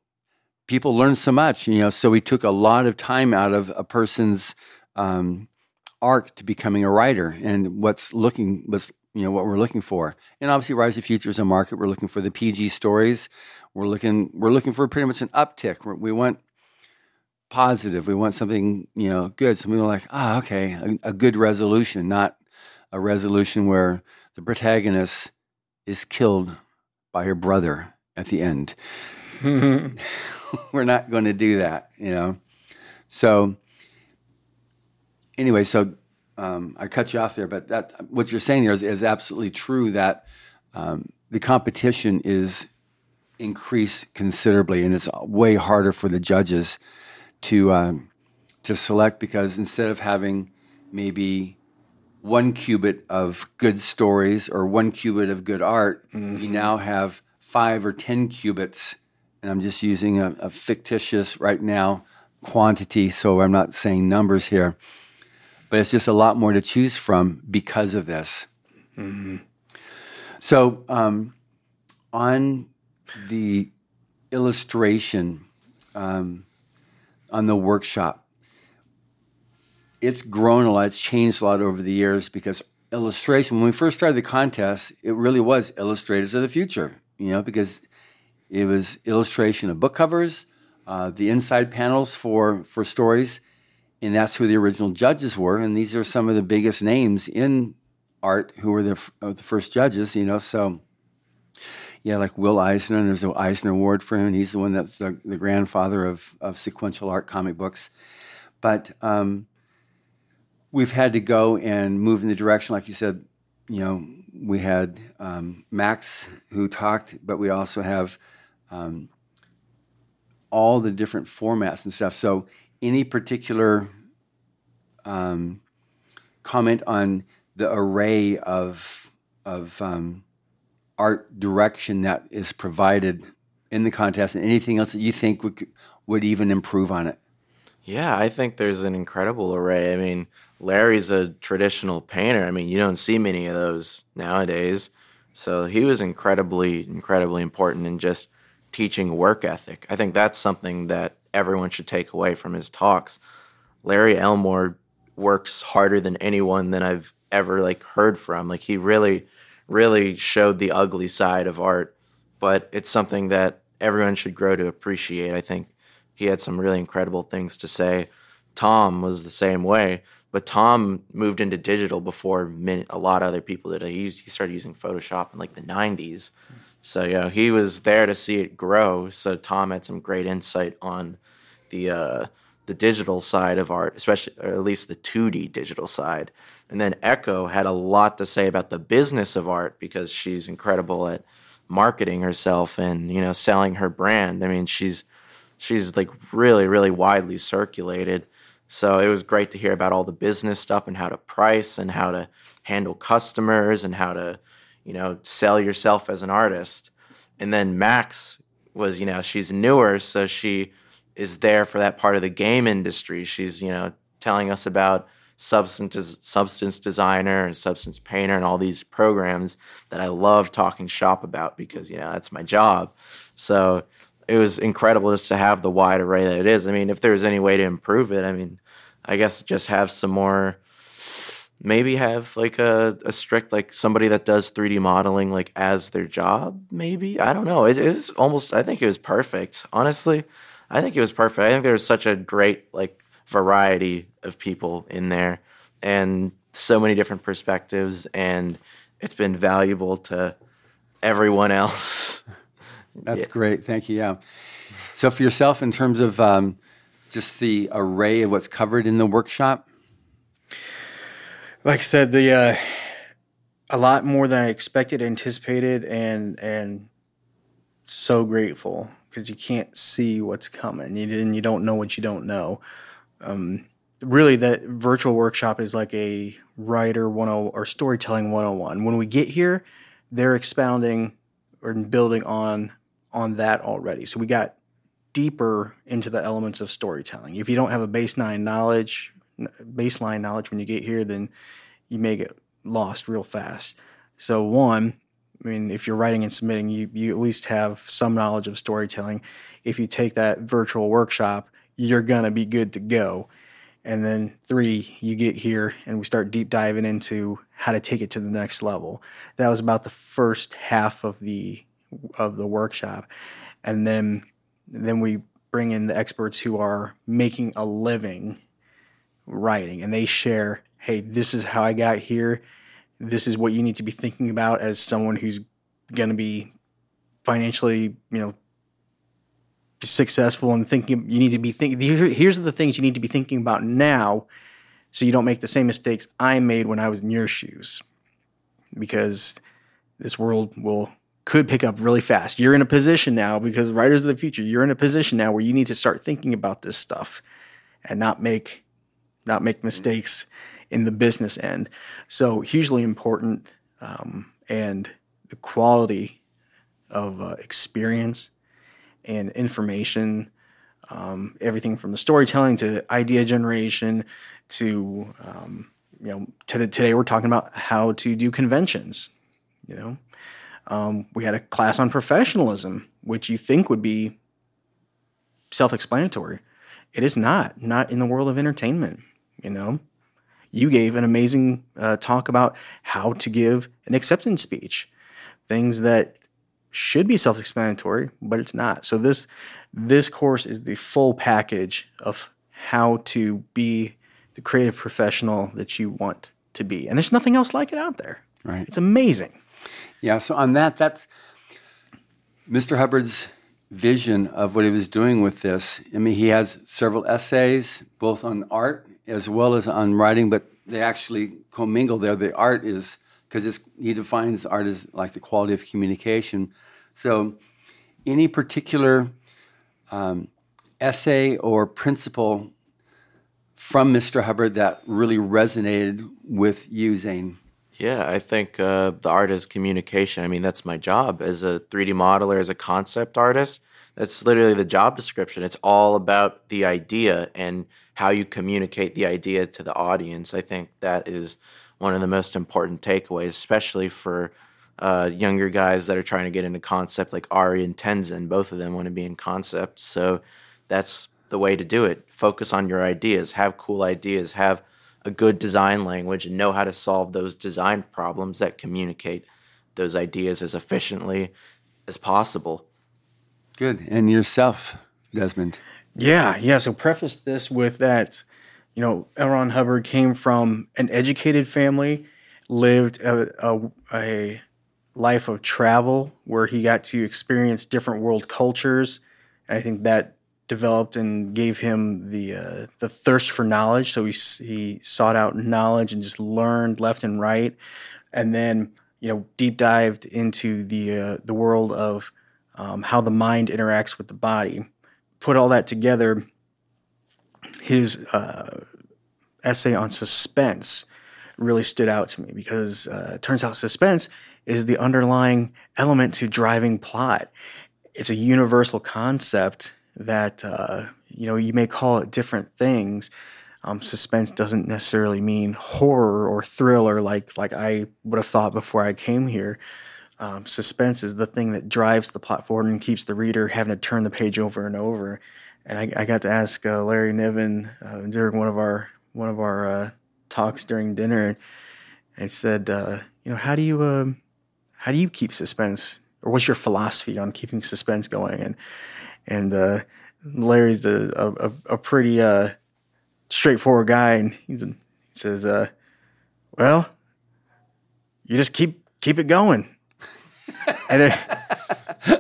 people learn so much, you know. So we took a lot of time out of a person's um, arc to becoming a writer, and what's looking was you know what we're looking for. And obviously, Rise of Futures a market. We're looking for the PG stories. We're looking we're looking for pretty much an uptick. We want positive. We want something you know good. So we were like, ah, okay, a, a good resolution, not a resolution where the protagonist is killed by her brother at the end. (laughs) (laughs) we're not going to do that, you know. So anyway, so um, I cut you off there, but that what you're saying there is, is absolutely true. That um, the competition is increased considerably, and it's way harder for the judges to um, to select because instead of having maybe one cubit of good stories or one cubit of good art, mm-hmm. you now have five or ten cubits. And I'm just using a, a fictitious right now quantity, so I'm not saying numbers here but it's just a lot more to choose from because of this. Mm-hmm. So, um, on the illustration, um, on the workshop, it's grown a lot, it's changed a lot over the years because illustration, when we first started the contest, it really was illustrators of the future, you know, because it was illustration of book covers, uh, the inside panels for, for stories and that's who the original judges were. And these are some of the biggest names in art who were the, uh, the first judges, you know. So, yeah, like Will Eisner, and there's an Eisner Award for him. and He's the one that's the, the grandfather of, of sequential art comic books. But um, we've had to go and move in the direction, like you said, you know, we had um, Max who talked, but we also have um, all the different formats and stuff. So any particular um, comment on the array of of um, art direction that is provided in the contest, and anything else that you think would would even improve on it? Yeah, I think there's an incredible array. I mean, Larry's a traditional painter. I mean, you don't see many of those nowadays. So he was incredibly, incredibly important in just teaching work ethic. I think that's something that everyone should take away from his talks. Larry Elmore works harder than anyone that I've ever like heard from. Like he really, really showed the ugly side of art, but it's something that everyone should grow to appreciate. I think he had some really incredible things to say. Tom was the same way, but Tom moved into digital before many, a lot of other people did. He, he started using Photoshop in like the 90s. So, you know, he was there to see it grow. So Tom had some great insight on the uh, the digital side of art, especially or at least the 2D digital side. And then Echo had a lot to say about the business of art because she's incredible at marketing herself and you know selling her brand. I mean, she's she's like really really widely circulated. So it was great to hear about all the business stuff and how to price and how to handle customers and how to you know sell yourself as an artist. And then Max was you know she's newer, so she is there for that part of the game industry. She's, you know, telling us about substance substance designer and substance painter and all these programs that I love talking shop about because, you know, that's my job. So it was incredible just to have the wide array that it is. I mean, if there's any way to improve it, I mean, I guess just have some more maybe have like a, a strict like somebody that does 3d modeling like as their job maybe i don't know it, it was almost i think it was perfect honestly I think it was perfect. I think there was such a great like variety of people in there and so many different perspectives, and it's been valuable to everyone else. (laughs) That's yeah. great. Thank you. Yeah. So, for yourself, in terms of um, just the array of what's covered in the workshop, like I said, the uh, a lot more than I expected, anticipated, and and so grateful because you can't see what's coming, and you don't know what you don't know. Um, really, that virtual workshop is like a writer 10 or storytelling 101. When we get here, they're expounding or building on on that already. So we got deeper into the elements of storytelling. If you don't have a baseline knowledge, baseline knowledge when you get here, then you may get lost real fast. So one, I mean, if you're writing and submitting, you you at least have some knowledge of storytelling. If you take that virtual workshop, you're gonna be good to go. And then three, you get here and we start deep diving into how to take it to the next level. That was about the first half of the of the workshop. And then then we bring in the experts who are making a living writing and they share, hey, this is how I got here. This is what you need to be thinking about as someone who's going to be financially, you know, successful and thinking you need to be thinking here's the things you need to be thinking about now so you don't make the same mistakes I made when I was in your shoes because this world will could pick up really fast. You're in a position now because writers of the future, you're in a position now where you need to start thinking about this stuff and not make not make mistakes in the business end. So hugely important um, and the quality of uh, experience and information, um, everything from the storytelling to idea generation to um, you know today we're talking about how to do conventions. You know, um, we had a class on professionalism, which you think would be self-explanatory. It is not. Not in the world of entertainment. You know, you gave an amazing uh, talk about how to give an acceptance speech, things that should be self-explanatory, but it's not. So this this course is the full package of how to be the creative professional that you want to be. And there's nothing else like it out there. Right. It's amazing. Yeah, so on that that's Mr. Hubbard's vision of what he was doing with this. I mean, he has several essays both on art as well as on writing, but they actually commingle there. The art is because he defines art as like the quality of communication. So, any particular um, essay or principle from Mr. Hubbard that really resonated with you, Zane? Yeah, I think uh, the art is communication. I mean, that's my job as a 3D modeler, as a concept artist. That's literally the job description. It's all about the idea and how you communicate the idea to the audience. I think that is one of the most important takeaways, especially for uh, younger guys that are trying to get into concept, like Ari and Tenzin. Both of them want to be in concept. So that's the way to do it. Focus on your ideas, have cool ideas, have a good design language, and know how to solve those design problems that communicate those ideas as efficiently as possible. Good. And yourself, Desmond? Yeah, yeah. So preface this with that you know, L. Ron Hubbard came from an educated family, lived a, a, a, life of travel where he got to experience different world cultures. And I think that developed and gave him the uh, the thirst for knowledge. So he he sought out knowledge and just learned left and right, and then you know deep dived into the uh, the world of um, how the mind interacts with the body. Put all that together his uh, essay on suspense really stood out to me because uh, it turns out suspense is the underlying element to driving plot. It's a universal concept that uh, you know you may call it different things. Um, suspense doesn't necessarily mean horror or thriller like like I would have thought before I came here. Um, suspense is the thing that drives the plot forward and keeps the reader having to turn the page over and over and I, I got to ask uh, Larry Niven uh, during one of our one of our uh, talks during dinner, and said, uh, you know, how do you um, how do you keep suspense, or what's your philosophy on keeping suspense going? And and uh, Larry's a a, a pretty uh, straightforward guy, and He says, "Well, you just keep keep it going." And, it,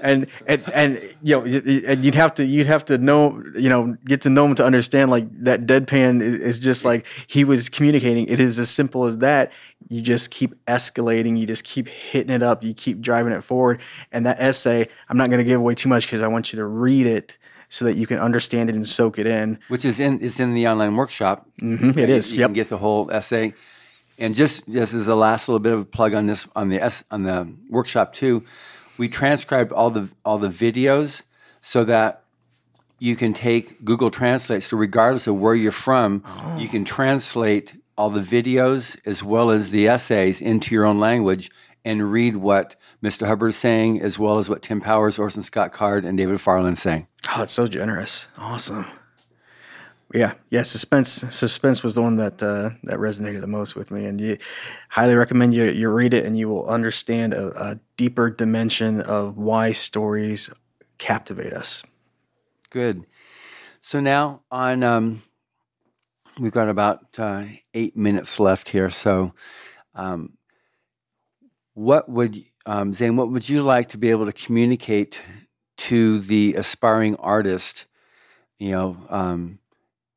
and and and you know, and you'd have to you'd have to know you know get to know him to understand like that deadpan is, is just like he was communicating. It is as simple as that. You just keep escalating. You just keep hitting it up. You keep driving it forward. And that essay, I'm not going to give away too much because I want you to read it so that you can understand it and soak it in. Which is in is in the online workshop. Mm-hmm, it is. You yep. can get the whole essay. And just just as a last little bit of a plug on this on the S, on the workshop too, we transcribed all the all the videos so that you can take Google Translate. So regardless of where you're from, you can translate all the videos as well as the essays into your own language and read what Mr. Hubbard is saying, as well as what Tim Powers, Orson Scott Card, and David Farland saying. Oh, it's so generous. Awesome. Yeah, yeah. Suspense, suspense was the one that uh, that resonated the most with me, and you highly recommend you you read it, and you will understand a, a deeper dimension of why stories captivate us. Good. So now on, um, we've got about uh, eight minutes left here. So, um, what would um, Zane? What would you like to be able to communicate to the aspiring artist? You know um,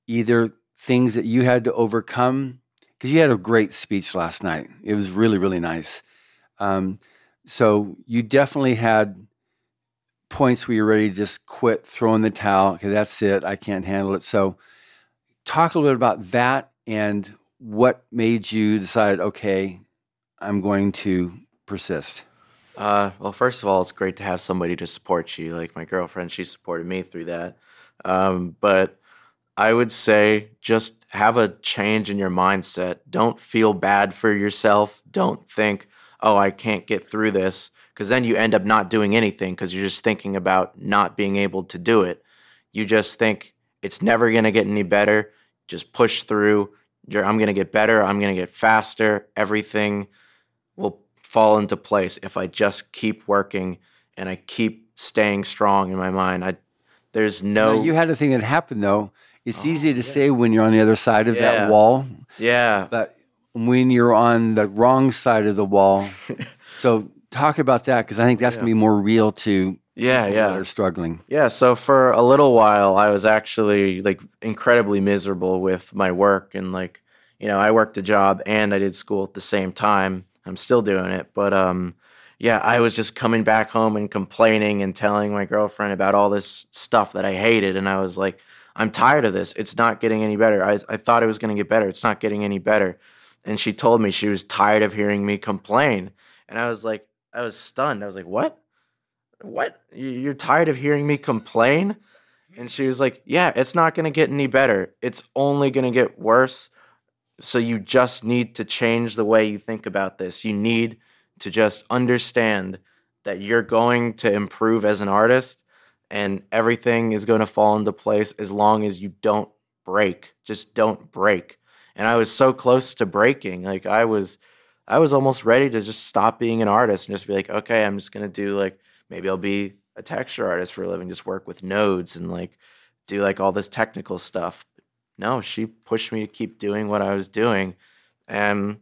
either things that you had to overcome because you had a great speech last night. It was really, really nice. Um, so you definitely had points where you're ready to just quit, throw in the towel. Okay, that's it. I can't handle it. So talk a little bit about that and what made you decide, okay, I'm going to persist. Uh, well, first of all, it's great to have somebody to support you. Like my girlfriend, she supported me through that. Um, but I would say just have a change in your mindset. Don't feel bad for yourself. Don't think, oh, I can't get through this. Because then you end up not doing anything because you're just thinking about not being able to do it. You just think it's never going to get any better. Just push through. You're, I'm going to get better. I'm going to get faster. Everything will fall into place if I just keep working and I keep staying strong in my mind. I, there's no. you had a thing that happened though it's oh, easy to yeah. say when you're on the other side of yeah. that wall. Yeah. But when you're on the wrong side of the wall, (laughs) so talk about that because I think that's yeah. gonna be more real to yeah yeah that are struggling. Yeah. So for a little while, I was actually like incredibly miserable with my work and like you know I worked a job and I did school at the same time. I'm still doing it, but um yeah, I was just coming back home and complaining and telling my girlfriend about all this stuff that I hated. And I was like, I'm tired of this. It's not getting any better. I, I thought it was going to get better. It's not getting any better. And she told me she was tired of hearing me complain. And I was like, I was stunned. I was like, what? What? You're tired of hearing me complain? And she was like, yeah, it's not going to get any better. It's only going to get worse. So you just need to change the way you think about this. You need to just understand that you're going to improve as an artist and everything is going to fall into place as long as you don't break. Just don't break. And I was so close to breaking. Like I was I was almost ready to just stop being an artist and just be like, okay, I'm just going to do like maybe I'll be a texture artist for a living, just work with nodes and like do like all this technical stuff. No, she pushed me to keep doing what I was doing. And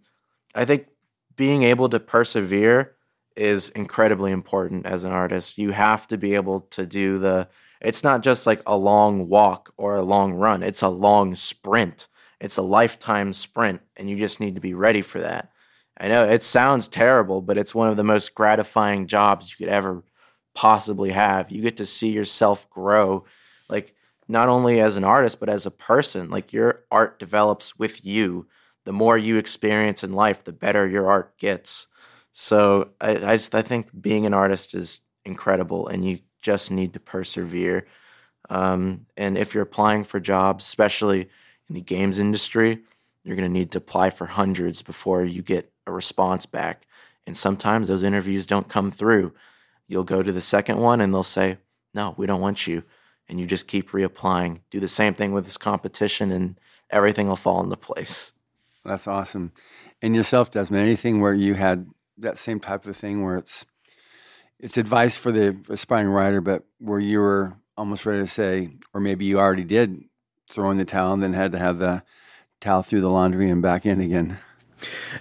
I think being able to persevere is incredibly important as an artist. You have to be able to do the it's not just like a long walk or a long run. It's a long sprint. It's a lifetime sprint and you just need to be ready for that. I know it sounds terrible, but it's one of the most gratifying jobs you could ever possibly have. You get to see yourself grow like not only as an artist but as a person. Like your art develops with you. The more you experience in life, the better your art gets. So I, I just I think being an artist is incredible, and you just need to persevere. Um, and if you're applying for jobs, especially in the games industry, you're going to need to apply for hundreds before you get a response back. And sometimes those interviews don't come through. You'll go to the second one and they'll say, No, we don't want you. And you just keep reapplying. Do the same thing with this competition and everything will fall into place. That's awesome. And yourself, Desmond, anything where you had that same type of thing where it's it's advice for the aspiring writer, but where you were almost ready to say, or maybe you already did throw in the towel and then had to have the towel through the laundry and back in again.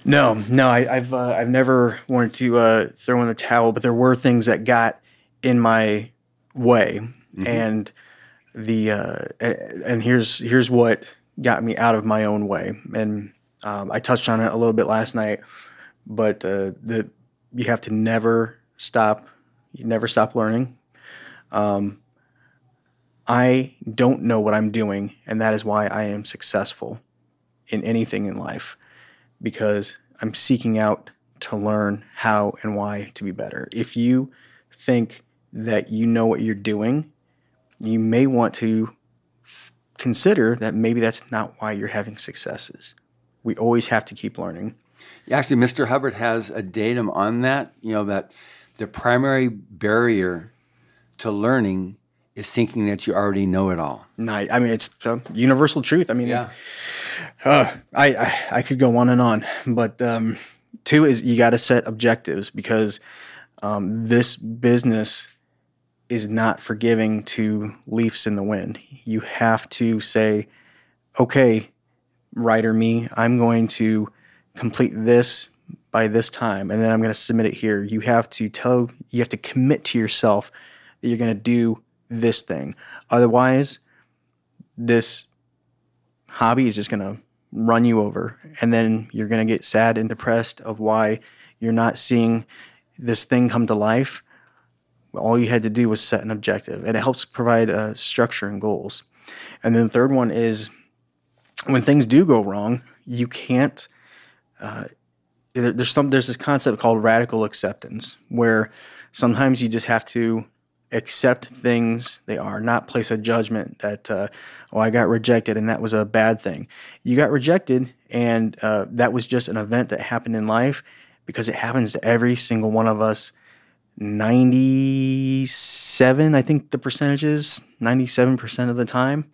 No, no, I, have uh, I've never wanted to uh, throw in the towel, but there were things that got in my way, mm-hmm. and the uh, and here's here's what got me out of my own way, and um, I touched on it a little bit last night, but uh, the you have to never stop, you never stop learning. Um, I don't know what I'm doing, and that is why I am successful in anything in life because I'm seeking out to learn how and why to be better. If you think that you know what you're doing, you may want to consider that maybe that's not why you're having successes. We always have to keep learning. Actually, Mr. Hubbard has a datum on that, you know, that the primary barrier to learning is thinking that you already know it all. No, I mean it's a universal truth. I mean, yeah. Uh, I, I, I could go on and on, but um, two is you got to set objectives because um, this business is not forgiving to leafs in the wind. You have to say, okay, writer me, I'm going to complete this by this time, and then I'm going to submit it here. You have to tell, you have to commit to yourself that you're going to do this thing. Otherwise, this hobby is just going to run you over. And then you're going to get sad and depressed of why you're not seeing this thing come to life. All you had to do was set an objective, and it helps provide a structure and goals. And then the third one is when things do go wrong, you can't. Uh, there's some there's this concept called radical acceptance where sometimes you just have to accept things they are, not place a judgment that, uh, oh, I got rejected and that was a bad thing. You got rejected and uh, that was just an event that happened in life because it happens to every single one of us. 97, I think the percentage is 97% of the time.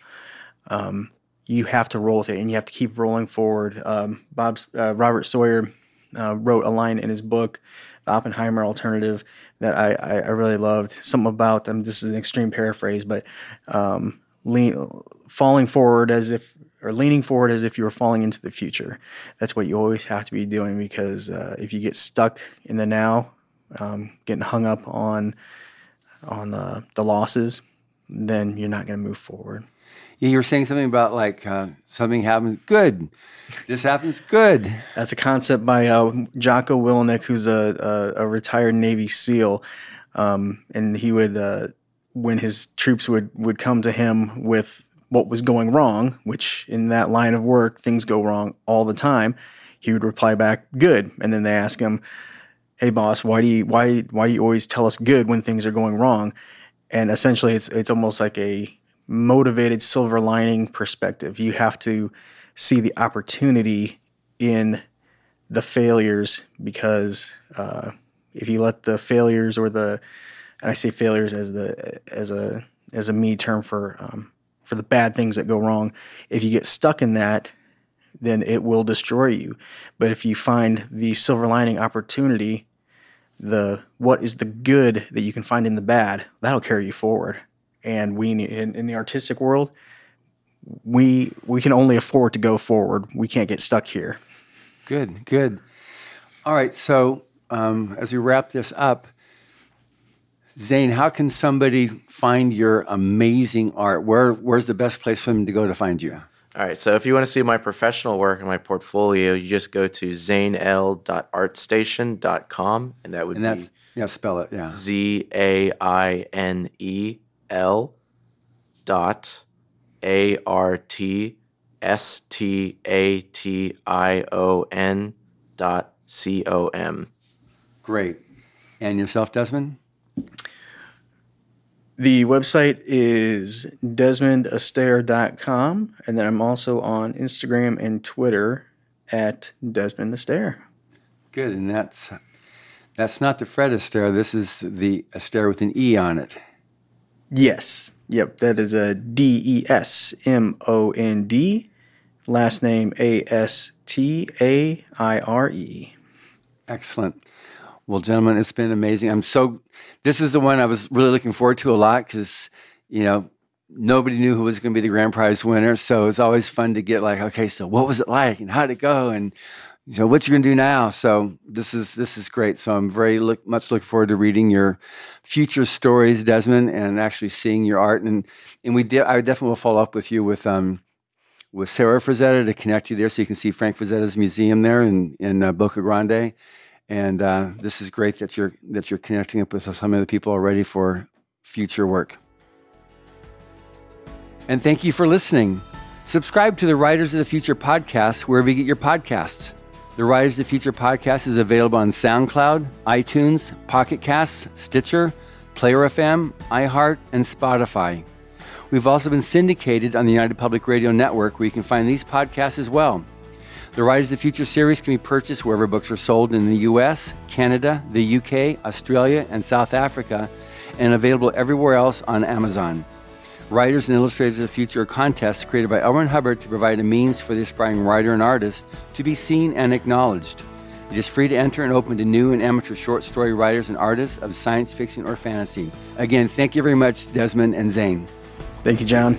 Um, you have to roll with it and you have to keep rolling forward. Um, Bob, uh, Robert Sawyer uh, wrote a line in his book the Oppenheimer alternative that I, I, I really loved. Something about them. This is an extreme paraphrase, but um, lean, falling forward as if or leaning forward as if you were falling into the future. That's what you always have to be doing because uh, if you get stuck in the now, um, getting hung up on on uh, the losses, then you're not going to move forward. You were saying something about like uh, something happens. Good, this happens. Good. That's a concept by uh, Jocko Willink, who's a, a, a retired Navy SEAL, um, and he would uh, when his troops would would come to him with what was going wrong, which in that line of work things go wrong all the time. He would reply back, "Good," and then they ask him, "Hey, boss, why do you why why do you always tell us good when things are going wrong?" And essentially, it's it's almost like a motivated silver lining perspective. You have to see the opportunity in the failures because uh, if you let the failures or the and I say failures as the as a as a me term for um, for the bad things that go wrong. If you get stuck in that, then it will destroy you. But if you find the silver lining opportunity, the what is the good that you can find in the bad, that'll carry you forward and we in, in the artistic world we we can only afford to go forward. We can't get stuck here. Good good. All right so um, as we wrap this up zane how can somebody find your amazing art? Where where's the best place for them to go to find you? All right, so if you want to see my professional work and my portfolio, you just go to zainel.artstation.com, and that would and that's, be yeah, spell it, yeah. Z A I N E L dot A R T S T A T I O N dot C O M. Great. And yourself, Desmond? The website is desmondastaire.com. And then I'm also on Instagram and Twitter at Desmond Astaire. Good. And that's that's not the Fred Astaire. This is the Astaire with an E on it. Yes. Yep. That is a D E S M O N D. Last name A S T A I R E. Excellent. Well, gentlemen, it's been amazing. I'm so. This is the one I was really looking forward to a lot because, you know, nobody knew who was going to be the grand prize winner. So it's always fun to get like, okay, so what was it like and how'd it go? And so what's you going to do now? So this is this is great. So I'm very look, much looking forward to reading your future stories, Desmond, and actually seeing your art. And and we did. I definitely will follow up with you with um with Sarah Frazetta to connect you there, so you can see Frank Frazetta's museum there in in uh, Boca Grande. And uh, this is great that you're that you're connecting up with some of the people already for future work. And thank you for listening. Subscribe to the Writers of the Future podcast wherever you get your podcasts. The Writers of the Future podcast is available on SoundCloud, iTunes, Pocket Casts, Stitcher, Player FM, iHeart, and Spotify. We've also been syndicated on the United Public Radio Network, where you can find these podcasts as well. The Writers of the Future series can be purchased wherever books are sold in the US, Canada, the UK, Australia, and South Africa, and available everywhere else on Amazon. Writers and Illustrators of the Future contests created by L. Ron Hubbard to provide a means for the aspiring writer and artist to be seen and acknowledged. It is free to enter and open to new and amateur short story writers and artists of science fiction or fantasy. Again, thank you very much, Desmond and Zane. Thank you, John.